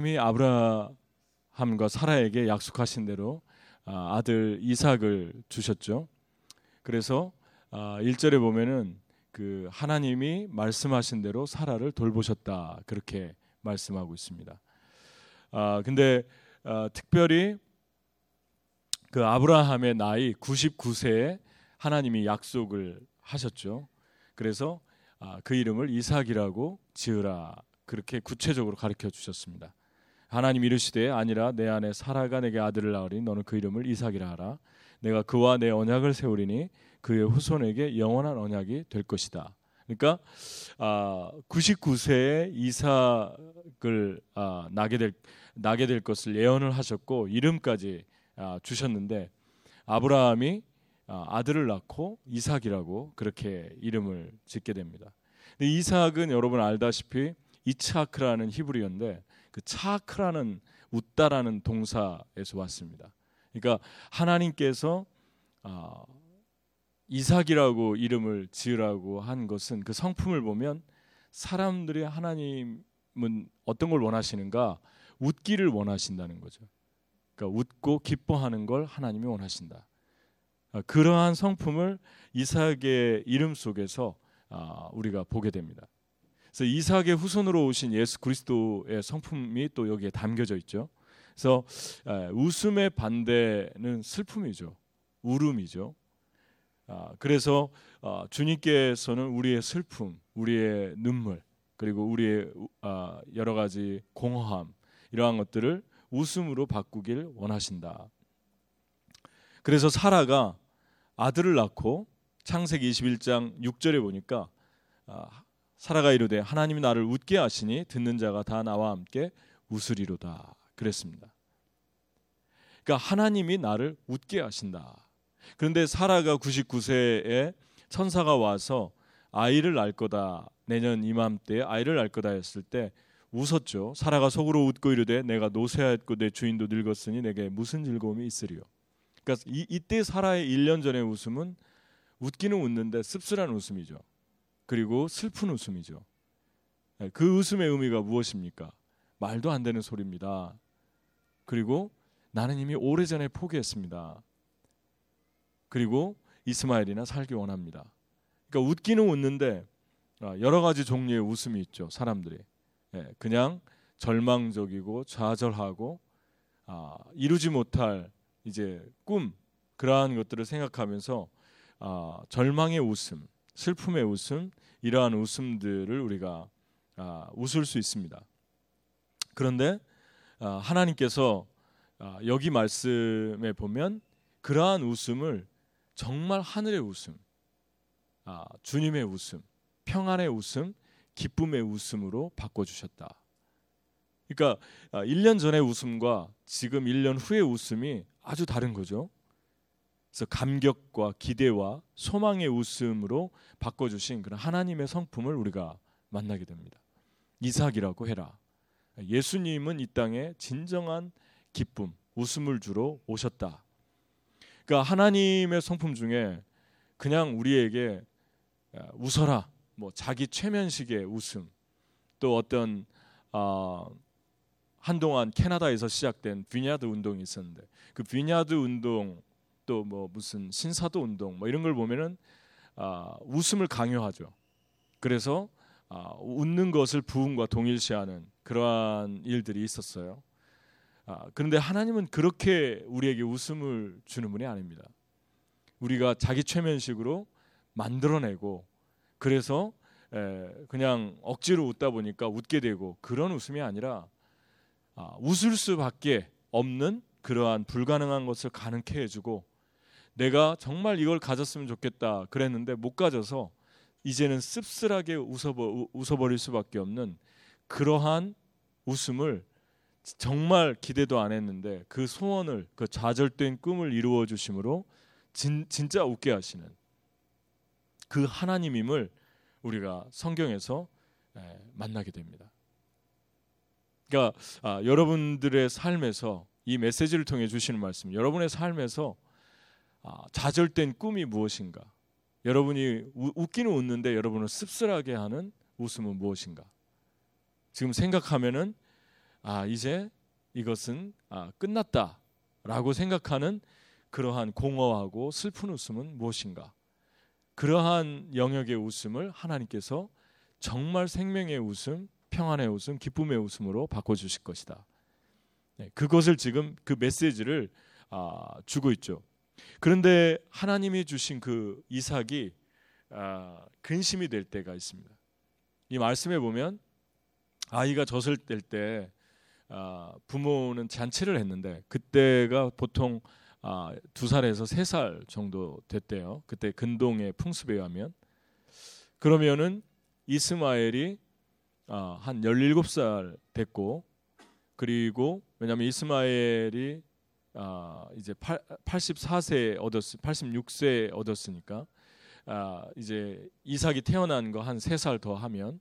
이미 아브라함과 사라에게 약속하신 대로 아, 아들 이삭을 주셨죠. 그래서 1절에 아, 보면은 그 하나님이 말씀하신 대로 사라를 돌보셨다 그렇게 말씀하고 있습니다. 아 근데 아, 특별히 그 아브라함의 나이 99세에 하나님이 약속을 하셨죠. 그래서 아, 그 이름을 이삭이라고 지으라 그렇게 구체적으로 가르쳐 주셨습니다. 하나님 이르시되 아니라 내 안에 사라가 내게 아들을 낳으리 너는 그 이름을 이삭이라 하라 내가 그와 내 언약을 세우리니 그의 후손에게 영원한 언약이 될 것이다. 그러니까 아, 99세에 이삭을 아, 나게 될 나게 될 것을 예언을 하셨고 이름까지 아, 주셨는데 아브라함이 아, 아들을 낳고 이삭이라고 그렇게 이름을 짓게 됩니다. 근데 이삭은 여러분 알다시피 이차크라는 히브리어인데 그 차크라는 웃다라는 동사에서 왔습니다. 그러니까 하나님께서 아, 이삭이라고 이름을 지으라고 한 것은 그 성품을 보면 사람들이 하나님은 어떤 걸 원하시는가 웃기를 원하신다는 거죠. 그러니까 웃고 기뻐하는 걸 하나님이 원하신다. 아, 그러한 성품을 이삭의 이름 속에서 아, 우리가 보게 됩니다. 그래서 이삭의 후손으로 오신 예수 그리스도의 성품이 또 여기에 담겨져 있죠. 그래서 웃음의 반대는 슬픔이죠. 울음이죠. 아, 그래서 아, 주님께서는 우리의 슬픔, 우리의 눈물, 그리고 우리의 아, 여러 가지 공허함 이러한 것들을 웃음으로 바꾸길 원하신다. 그래서 사라가 아들을 낳고 창세기 21장 6절에 보니까 사라가 이르되 하나님이 나를 웃게 하시니 듣는 자가 다 나와 함께 웃으리로다 그랬습니다. 그러니까 하나님이 나를 웃게 하신다. 그런데 사라가 99세에 천사가 와서 아이를 낳을 거다. 내년 이맘때 아이를 낳을 거다 했을 때 웃었죠. 사라가 속으로 웃고 이르되 내가 노쇠하였고 내 주인도 늙었으니 내게 무슨 즐거움이 있으리요. 그러니까 이, 이때 사라의 1년 전의 웃음은 웃기는 웃는데 씁쓸한 웃음이죠. 그리고 슬픈 웃음이죠. 네, 그 웃음의 의미가 무엇입니까? 말도 안 되는 소리입니다. 그리고 나는 이미 오래전에 포기했습니다. 그리고 이스마엘이나 살기 원합니다. 그러니까 웃기는 웃는데 아, 여러 가지 종류의 웃음이 있죠. 사람들이 예, 그냥 절망적이고 좌절하고 아, 이루지 못할 이제 꿈 그러한 것들을 생각하면서 아, 절망의 웃음, 슬픔의 웃음 이러한 웃음들을 우리가 웃을 수 있습니다. 그런데 하나님께서 여기 말씀에 보면 그러한 웃음을 정말 하늘의 웃음, 아, 주님의 웃음, 평안의 웃음, 기쁨의 웃음으로 바꿔주셨다. 그러니까 1년 아, 전의 웃음과 지금 1년 후의 웃음이 아주 다른 거죠. 그래서 감격과 기대와 소망의 웃음으로 바꿔주신 그런 하나님의 성품을 우리가 만나게 됩니다. 이삭이라고 해라. 예수님은 이 땅에 진정한 기쁨, 웃음을 주러 오셨다. 그러니까 하나님의 성품 중에 그냥 우리에게 웃어라, 뭐 자기 최면식의 웃음, 또 어떤 어, 한동안 캐나다에서 시작된 비냐드 운동이 있었는데 그 비냐드 운동 또 뭐 무슨 신사도 운동 뭐 이런 걸 보면은 아, 웃음을 강요하죠. 그래서 아, 웃는 것을 부흥과 동일시하는 그러한 일들이 있었어요. 아, 그런데 하나님은 그렇게 우리에게 웃음을 주는 분이 아닙니다. 우리가 자기 최면식으로 만들어내고 그래서 에, 그냥 억지로 웃다 보니까 웃게 되고 그런 웃음이 아니라 아, 웃을 수밖에 없는 그러한 불가능한 것을 가능케 해주고 내가 정말 이걸 가졌으면 좋겠다 그랬는데 못 가져서 이제는 씁쓸하게 웃어버, 웃어버릴 수밖에 없는 그러한 웃음을 정말 기대도 안 했는데 그 소원을 그 좌절된 꿈을 이루어 주심으로 진, 진짜 웃게 하시는 그 하나님임을 우리가 성경에서 에, 만나게 됩니다. 그러니까 아, 여러분들의 삶에서 이 메시지를 통해 주시는 말씀, 여러분의 삶에서 아, 좌절된 꿈이 무엇인가? 여러분이 우, 웃기는 웃는데 여러분을 씁쓸하게 하는 웃음은 무엇인가? 지금 생각하면은 아 이제 이것은 아, 끝났다라고 생각하는 그러한 공허하고 슬픈 웃음은 무엇인가? 그러한 영역의 웃음을 하나님께서 정말 생명의 웃음, 평안의 웃음, 기쁨의 웃음으로 바꿔 주실 것이다. 네, 그것을 지금 그 메시지를 아, 주고 있죠. 그런데 하나님이 주신 그 이삭이 아, 근심이 될 때가 있습니다. 이 말씀에 보면 아이가 젖을 뗄때 아, 부모는 잔치를 했는데 그때가 보통 아, 두 살에서 세 살 정도 됐대요. 그때 근동의 풍습에 의하면 그러면은 이스마엘이 아, 한 17살 됐고 그리고 왜냐하면 이스마엘이 아, 이제 8, 84세 얻었 86세 얻었으니까 아, 이제 이삭이 태어난 거한 3살 더 하면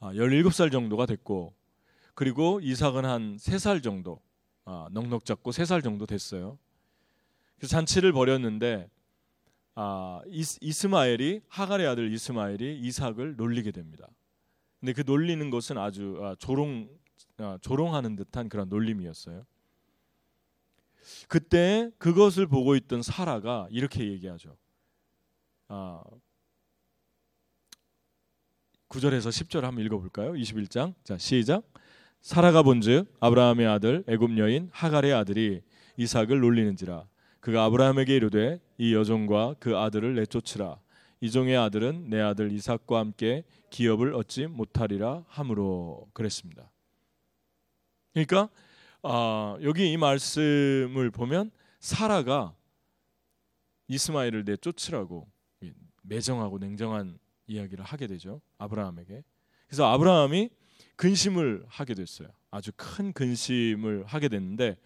아, 17살 정도가 됐고 그리고 이삭은 한 3살 정도 아, 넉넉 잡고 3살 정도 됐어요. 그래서 잔치를 벌였는데 아, 이스, 마엘이 하갈의 아들 이스마엘이 이삭을 놀리게 됩니다. 근데 그 놀리는 것은 아주 아, 조롱 아, 조롱하는 듯한 그런 놀림이었어요. 그때 그것을 보고 있던 사라가 이렇게 얘기하죠. 아, 9절에서 10절 한번 읽어볼까요? 21장. 자, 시작. 사라가 본즉 아브라함의 아들 애굽 여인 하갈의 아들이 이삭을 놀리는지라 그가 아브라함에게 이르되 이 여종과 그 아들을 내쫓으라 이 종의 아들은 내 아들 이삭과 함께 기업을 얻지 못하리라 함으로 그랬습니다. 그러니까 아, 여기 이 말씀을 보면 사라가 이스마엘을 내쫓으라고 매정하고 냉정한 이야기를 하게 되죠. 아브라함에게. 그래서 아브라함이 근심을 하게 됐어요. 아주 큰 근심을 하게 됐는데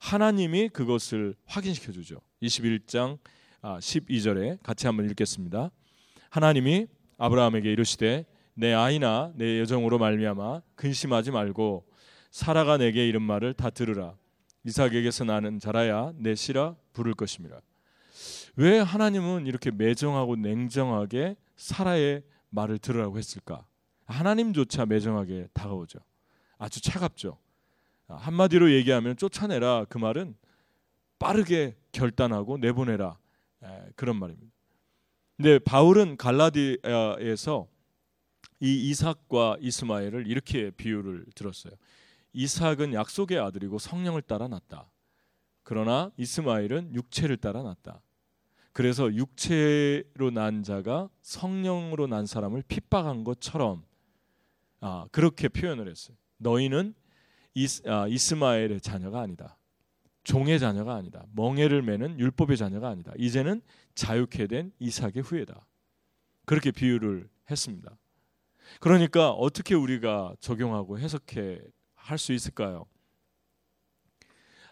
하나님이 그것을 확인시켜 주죠. 21장 12절에 아, 같이 한번 읽겠습니다. 하나님이 아브라함에게 이르시되 내 아이나 내 여정으로 말미암아 근심하지 말고 사라가 내게 이른 말을 다 들으라. 이삭에게서 나는 자라야 내 씨라 부를 것입니다. 왜 하나님은 이렇게 매정하고 냉정하게 사라의 말을 들으라고 했을까? 하나님조차 매정하게 다가오죠. 아주 차갑죠. 한마디로 얘기하면 쫓아내라 그 말은 빠르게 결단하고 내보내라 그런 말입니다. 근데 바울은 갈라디아에서 이 이삭과 이스마엘을 이렇게 비유를 들었어요. 이삭은 약속의 아들이고 성령을 따라 났다. 그러나 이스마엘은 육체를 따라 났다. 그래서 육체로 난 자가 성령으로 난 사람을 핍박한 것처럼 아, 그렇게 표현을 했어요. 너희는 이스, 아, 이스마엘의 자녀가 아니다. 종의 자녀가 아니다. 멍에를 매는 율법의 자녀가 아니다. 이제는 자유케 된 이삭의 후예다. 그렇게 비유를 했습니다. 그러니까 어떻게 우리가 적용하고 해석해 할 수 있을까요?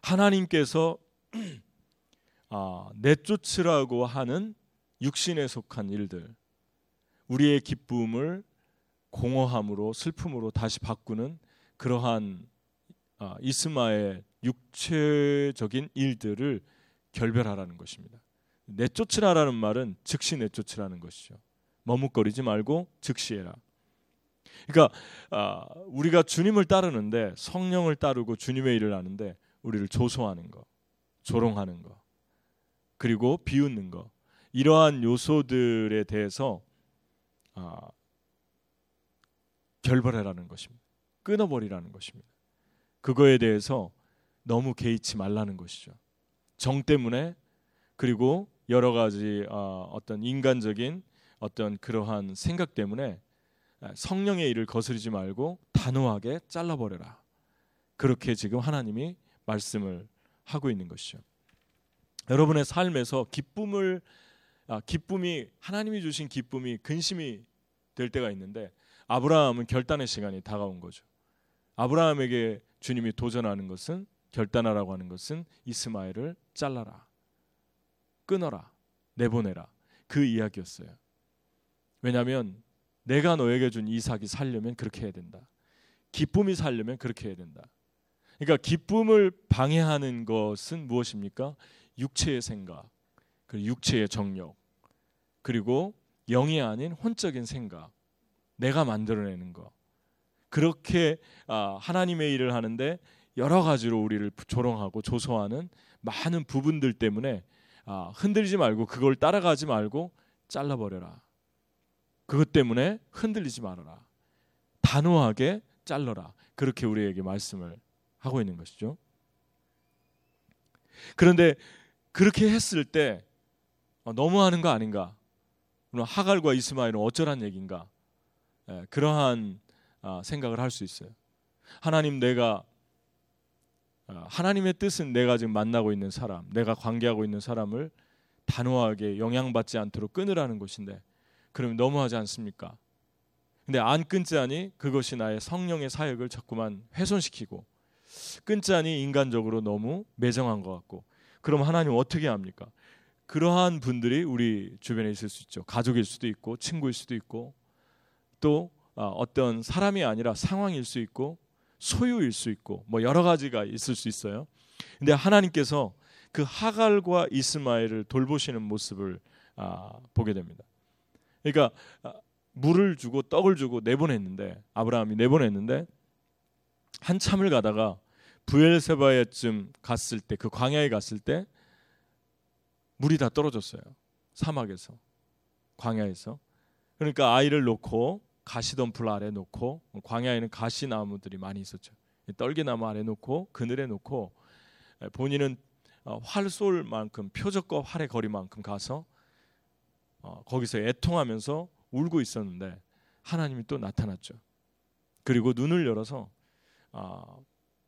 하나님께서 아, 내쫓으라고 하는 육신에 속한 일들, 우리의 기쁨을 공허함으로 슬픔으로 다시 바꾸는 그러한 아, 이스마의 육체적인 일들을 결별하라는 것입니다. 내쫓으라라는 말은 즉시 내쫓으라는 것이죠. 머뭇거리지 말고 즉시해라. 그러니까 아, 우리가 주님을 따르는데 성령을 따르고 주님의 일을 하는데 우리를 조소하는 거, 조롱하는 거, 그리고 비웃는 거 이러한 요소들에 대해서 아, 결벌해라는 것입니다. 끊어버리라는 것입니다. 그거에 대해서 너무 개의치 말라는 것이죠. 정 때문에 그리고 여러 가지 어, 어떤 인간적인 어떤 그러한 생각 때문에 성령의 일을 거스르지 말고 단호하게 잘라버려라. 그렇게 지금 하나님이 말씀을 하고 있는 것이죠. 여러분의 삶에서 기쁨을 아, 기쁨이 하나님이 주신 기쁨이 근심이 될 때가 있는데 아브라함은 결단의 시간이 다가온 거죠. 아브라함에게 주님이 도전하는 것은 결단하라고 하는 것은 이스마엘을 잘라라. 끊어라. 내보내라. 그 이야기였어요. 왜냐하면 내가 너에게 준 이삭이 살려면 그렇게 해야 된다. 기쁨이 살려면 그렇게 해야 된다. 그러니까 기쁨을 방해하는 것은 무엇입니까? 육체의 생각, 그리고 육체의 정욕, 그리고 영이 아닌 혼적인 생각, 내가 만들어내는 것. 그렇게 아, 하나님의 일을 하는데 여러 가지로 우리를 조롱하고 조소하는 많은 부분들 때문에 아, 흔들리지 말고 그걸 따라가지 말고 잘라버려라. 그것 때문에 흔들리지 말아라. 단호하게 잘라라. 그렇게 우리에게 말씀을 하고 있는 것이죠. 그런데 그렇게 했을 때 어, 너무하는 거 아닌가? 하갈과 이스마엘은 어쩌란 얘긴가? 예, 그러한 아, 생각을 할 수 있어요. 하나님 내가 아, 하나님의 뜻은 내가 지금 만나고 있는 사람, 내가 관계하고 있는 사람을 단호하게 영향받지 않도록 끊으라는 것인데 그러면 너무하지 않습니까? 근데 안 끊자니 그것이 나의 성령의 사역을 자꾸만 훼손시키고 끊자니 인간적으로 너무 매정한 것 같고 그럼 하나님 어떻게 합니까? 그러한 분들이 우리 주변에 있을 수 있죠. 가족일 수도 있고 친구일 수도 있고 또 아, 어떤 사람이 아니라 상황일 수 있고 소유일 수 있고 뭐 여러 가지가 있을 수 있어요. 근데 하나님께서 그 하갈과 이스마엘을 돌보시는 모습을 아, 보게 됩니다. 그러니까 아, 물을 주고 떡을 주고 내보냈는데 아브라함이 내보냈는데 한참을 가다가 부엘세바에쯤 갔을 때 그 광야에 갔을 때 물이 다 떨어졌어요. 사막에서 광야에서 그러니까 아이를 놓고 가시덤불 아래 놓고 광야에는 가시나무들이 많이 있었죠. 떨기나무 아래 놓고 그늘에 놓고 본인은 어, 활쏠 만큼 표적과 활의 거리만큼 가서 어, 거기서 애통하면서 울고 있었는데 하나님이 또 나타났죠. 그리고 눈을 열어서 아,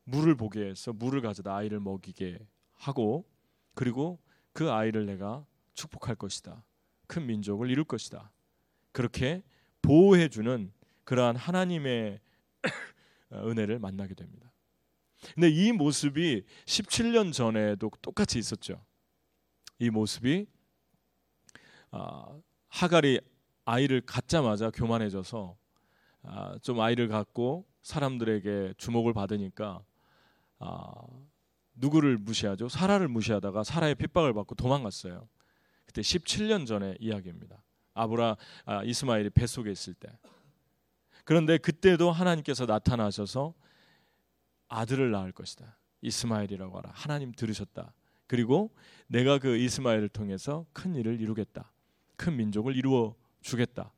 물을 보게 해서 물을 가져다 아이를 먹이게 하고 그리고 그 아이를 내가 축복할 것이다. 큰 민족을 이룰 것이다. 그렇게 보호해 주는 그러한 하나님의 은혜를 만나게 됩니다. 근데 이 모습이 17년 전에도 똑같이 있었죠. 이 모습이 아, 하갈이 아이를 갖자마자 교만해져서 아, 좀 아이를 갖고 사람들에게 주목을 받으니까 아, 누구를 무시하죠? 사라를 무시하다가 사라의 핍박을 받고 도망갔어요. 그때 17년 전의 이야기입니다. 아브라 아, 이스마엘이 뱃속에 있을 때. 그런데 그때도 하나님께서 나타나셔서 아들을 낳을 것이다. 이스마엘이라고 하라. 하나님 들으셨다. 그리고 내가 그 이스마엘을 통해서 큰 일을 이루겠다. 큰 민족을 이루어 주겠다.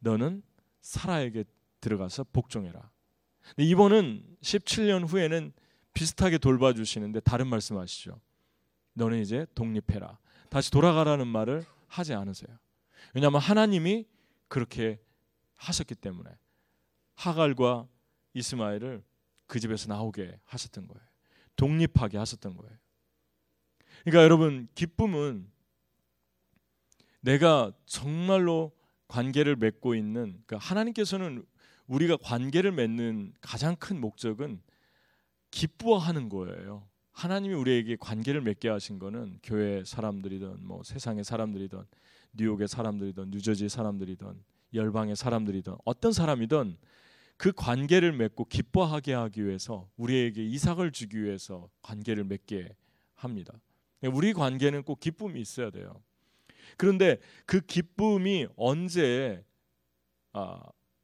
너는 사라에게 들어가서 복종해라. 이번은 17년 후에는 비슷하게 돌봐주시는데 다른 말씀하시죠. 너는 이제 독립해라. 다시 돌아가라는 말을 하지 않으세요. 왜냐하면 하나님이 그렇게 하셨기 때문에 하갈과 이스마엘을 그 집에서 나오게 하셨던 거예요. 독립하게 하셨던 거예요. 그러니까 여러분 기쁨은 내가 정말로 관계를 맺고 있는 그러니까 하나님께서는 우리가 관계를 맺는 가장 큰 목적은 기뻐하는 거예요. 하나님이 우리에게 관계를 맺게 하신 거는 교회 사람들이든 뭐 세상의 사람들이든 뉴욕의 사람들이든 뉴저지 사람들이든 열방의 사람들이든 어떤 사람이든 그 관계를 맺고 기뻐하게 하기 위해서 우리에게 이삭을 주기 위해서 관계를 맺게 합니다. 우리 관계는 꼭 기쁨이 있어야 돼요. 그런데 그 기쁨이 언제 아,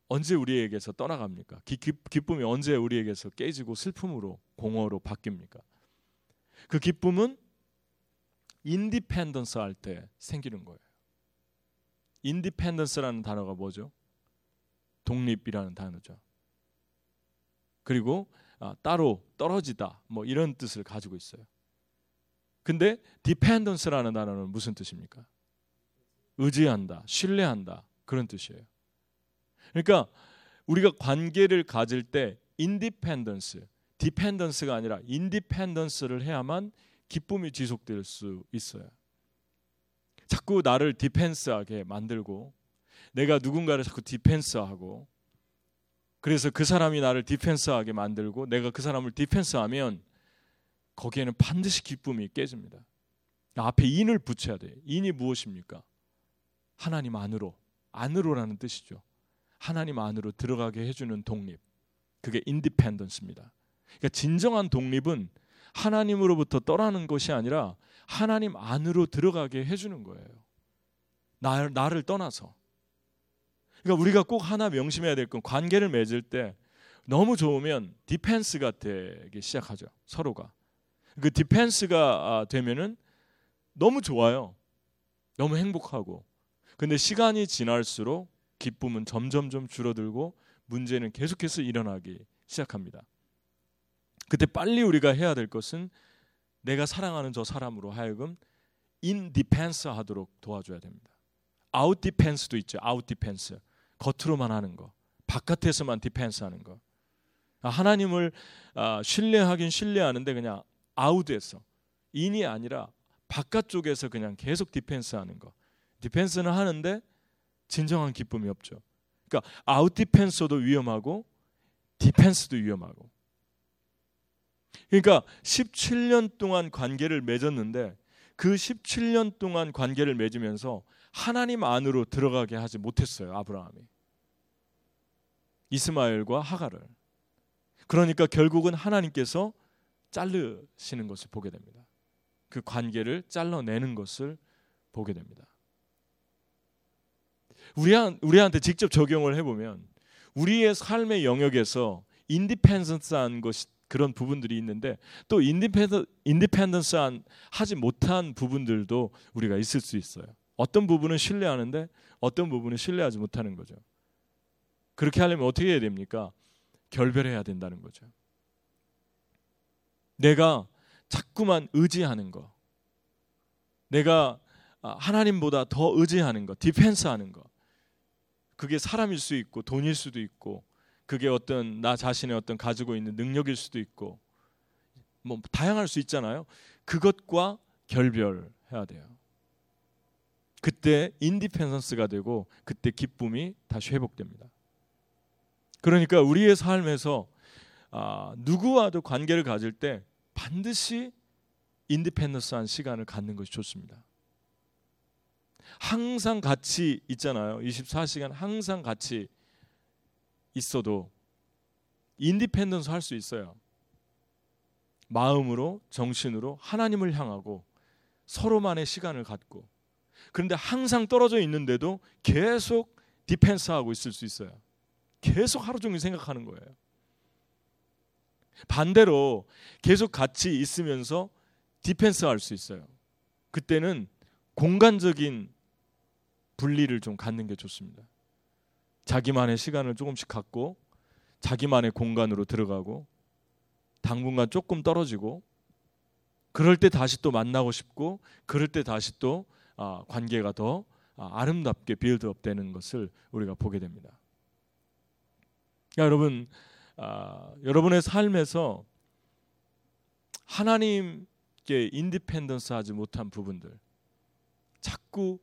언제 우리에게서 떠나갑니까? 기, 기쁨이 언제 우리에게서 깨지고 슬픔으로 공허로 바뀝니까? 그 기쁨은 independence 할 때 생기는 거예요. independence라는 단어가 뭐죠? 독립이라는 단어죠. 그리고 아, 따로 떨어지다 뭐 이런 뜻을 가지고 있어요. 근데 dependence라는 단어는 무슨 뜻입니까? 의지한다, 신뢰한다 그런 뜻이에요. 그러니까 우리가 관계를 가질 때 independence, dependence가 아니라 independence를 해야만 기쁨이 지속될 수 있어요. 자꾸 나를 defense하게 만들고 내가 누군가를 자꾸 defense하고 그래서 그 사람이 나를 defense하게 만들고 내가 그 사람을 defense하면 거기에는 반드시 기쁨이 깨집니다. 앞에 in을 붙여야 돼. in이 무엇입니까? 하나님 안으로 안으로라는 뜻이죠. 하나님 안으로 들어가게 해주는 독립. 그게 independence입니다. 그러니까 진정한 독립은 하나님으로부터 떠나는 것이 아니라 하나님 안으로 들어가게 해주는 거예요. 나, 나를 떠나서. 그러니까 우리가 꼭 하나 명심해야 될 건 관계를 맺을 때 너무 좋으면 defense가 되기 시작하죠. 서로가. 그 depends가 아, 되면은 너무 좋아요. 너무 행복하고. 근데 시간이 지날수록 기쁨은 점점점 줄어들고 문제는 계속해서 일어나기 시작합니다. 그때 빨리 우리가 해야 될 것은 내가 사랑하는 저 사람으로 하여금 in depends 하도록 도와줘야 됩니다. out depends도 있죠. out depends. 겉으로만 하는 거. 바깥에서만 depends 하는 거. 아, 하나님을 아, 신뢰하긴 신뢰하는데 그냥 out에서 in이 아니라 바깥쪽에서 그냥 계속 depends 하는 거. depends는 하는데 진정한 기쁨이 없죠. 그러니까 out depends도 위험하고 depends도 위험하고. 그러니까 17년 동안 관계를 맺었는데 그 17년 동안 관계를 맺으면서 하나님 안으로 들어가게 하지 못했어요. 아브라함이. 이스마엘과 하가를. 그러니까 결국은 하나님께서 자르시는 것을 보게 됩니다. 그 관계를 잘라내는 것을 보게 됩니다. 우리한, 우리한테 직접 적용을 해보면 우리의 삶의 영역에서 인디펜던스한 것 그런 부분들이 있는데 또 인디펜던 인디펜던스한 하지 못한 부분들도 우리가 있을 수 있어요. 어떤 부분은 신뢰하는데 어떤 부분은 신뢰하지 못하는 거죠. 그렇게 하려면 어떻게 해야 됩니까? 결별해야 된다는 거죠. 내가 자꾸만 의지하는 거. 내가 아, 하나님보다 더 의지하는 거, 디펜스 하는 거. 그게 사람일 수 있고 돈일 수도 있고 그게 어떤 나 자신의 어떤 가지고 있는 능력일 수도 있고 뭐 다양할 수 있잖아요. 그것과 결별해야 돼요. 그때 independence가 되고 그때 기쁨이 다시 회복됩니다. 그러니까 우리의 삶에서 아, 누구와도 관계를 가질 때 반드시 independence한 시간을 갖는 것이 좋습니다. 항상 같이 있잖아요. 24시간 항상 같이 있어도 independence 할 수 있어요. 마음으로 정신으로 하나님을 향하고 서로만의 시간을 갖고 그런데 항상 떨어져 있는데도 계속 depends하고 있을 수 있어요. 계속 하루 종일 생각하는 거예요. 반대로 계속 같이 있으면서 depends 할 수 있어요. 그때는 공간적인 분리를 좀 갖는 게 좋습니다. 자기만의 시간을 조금씩 갖고 자기만의 공간으로 들어가고 당분간 조금 떨어지고 그럴 때 다시 또 만나고 싶고 그럴 때 다시 또 아, 관계가 더 아, 아름답게 build up 되는 것을 우리가 보게 됩니다. 그러니까 여러분 아, 여러분의 삶에서 하나님께 independence 하지 못한 부분들 자꾸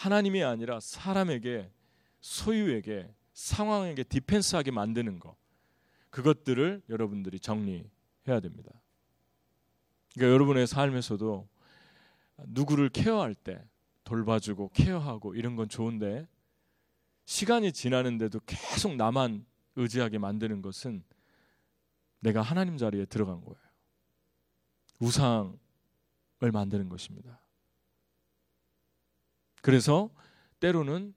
하나님이 아니라 사람에게 소유에게 상황에게 디펜스하게 만드는 것 그것들을 여러분들이 정리해야 됩니다. 그러니까 여러분의 삶에서도 누구를 케어할 때 돌봐주고 케어하고 이런 건 좋은데 시간이 지나는데도 계속 나만 의지하게 만드는 것은 내가 하나님 자리에 들어간 거예요. 우상을 만드는 것입니다. 그래서 때로는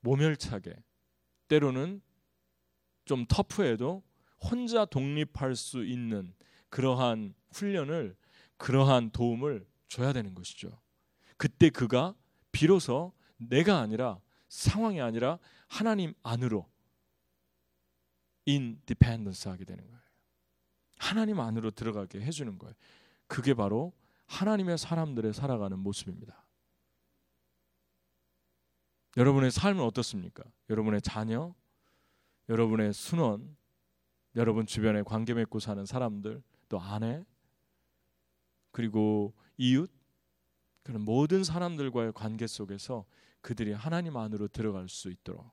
모멸차게, 때로는 좀 터프해도 혼자 독립할 수 있는 그러한 훈련을, 그러한 도움을 줘야 되는 것이죠. 그때 그가 비로소 내가 아니라 상황이 아니라 하나님 안으로 인디펜던스 하게 되는 거예요. 하나님 안으로 들어가게 해 주는 거예요. 그게 바로 하나님의 사람들의 살아가는 모습입니다. 여러분의 삶은 어떻습니까? 여러분의 자녀, 여러분의 순원, 여러분 주변에 관계 맺고 사는 사람들, 또 아내, 그리고 이웃, 그런 모든 사람들과의 관계 속에서 그들이 하나님 안으로 들어갈 수 있도록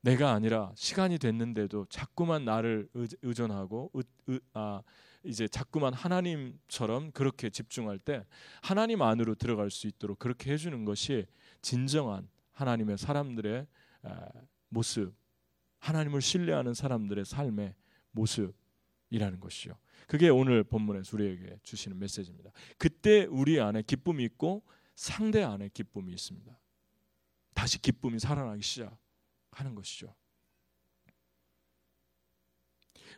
내가 아니라 시간이 됐는데도 자꾸만 나를 의존하고 의, 의, 아, 이제 자꾸만 하나님처럼 그렇게 집중할 때 하나님 안으로 들어갈 수 있도록 그렇게 해주는 것이 진정한 하나님의 사람들의 모습, 하나님을 신뢰하는 사람들의 삶의 모습이라는 것이요. 그게 오늘 본문에서 우리에게 주시는 메시지입니다. 그때 우리 안에 기쁨이 있고 상대 안에 기쁨이 있습니다. 다시 기쁨이 살아나기 시작하는 것이죠.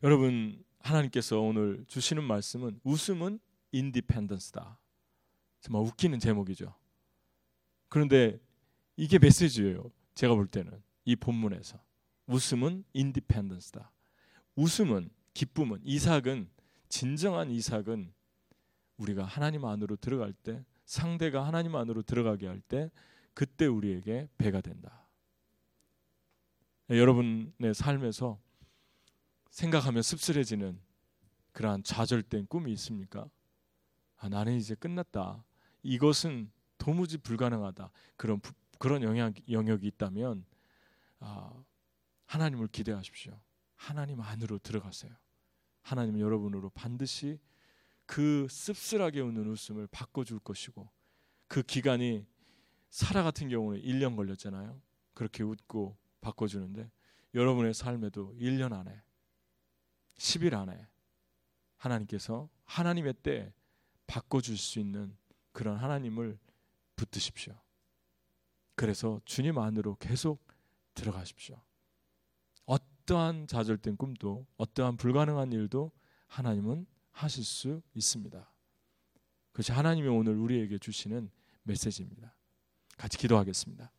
여러분 하나님께서 오늘 주시는 말씀은 웃음은 인디펜던스다. 정말 웃기는 제목이죠. 그런데 이게 메시지예요. 제가 볼 때는 이 본문에서 웃음은 인디펜던스다. 웃음은 기쁨은 이삭은 진정한 이삭은 우리가 하나님 안으로 들어갈 때 상대가 하나님 안으로 들어가게 할 때 그때 우리에게 배가 된다. 여러분의 삶에서 생각하면 씁쓸해지는 그러한 좌절된 꿈이 있습니까? 아, 나는 이제 끝났다. 이것은 도무지 불가능하다. 그런 부, 그런 영향, 영역이 있다면 아, 하나님을 기대하십시오. 하나님 안으로 들어가세요. 하나님은 여러분으로 반드시 그 씁쓸하게 웃는 웃음을 바꿔줄 것이고 그 기간이 사라 같은 경우는 1년 걸렸잖아요. 그렇게 웃고 바꿔주는데 여러분의 삶에도 1년 안에 10일 안에 하나님께서 하나님의 때 바꿔줄 수 있는 그런 하나님을 붙드십시오. 그래서 주님 안으로 계속 들어가십시오. 어떠한 좌절된 꿈도 어떠한 불가능한 일도 하나님은 하실 수 있습니다. 그것이 하나님이 오늘 우리에게 주시는 메시지입니다. 같이 기도하겠습니다.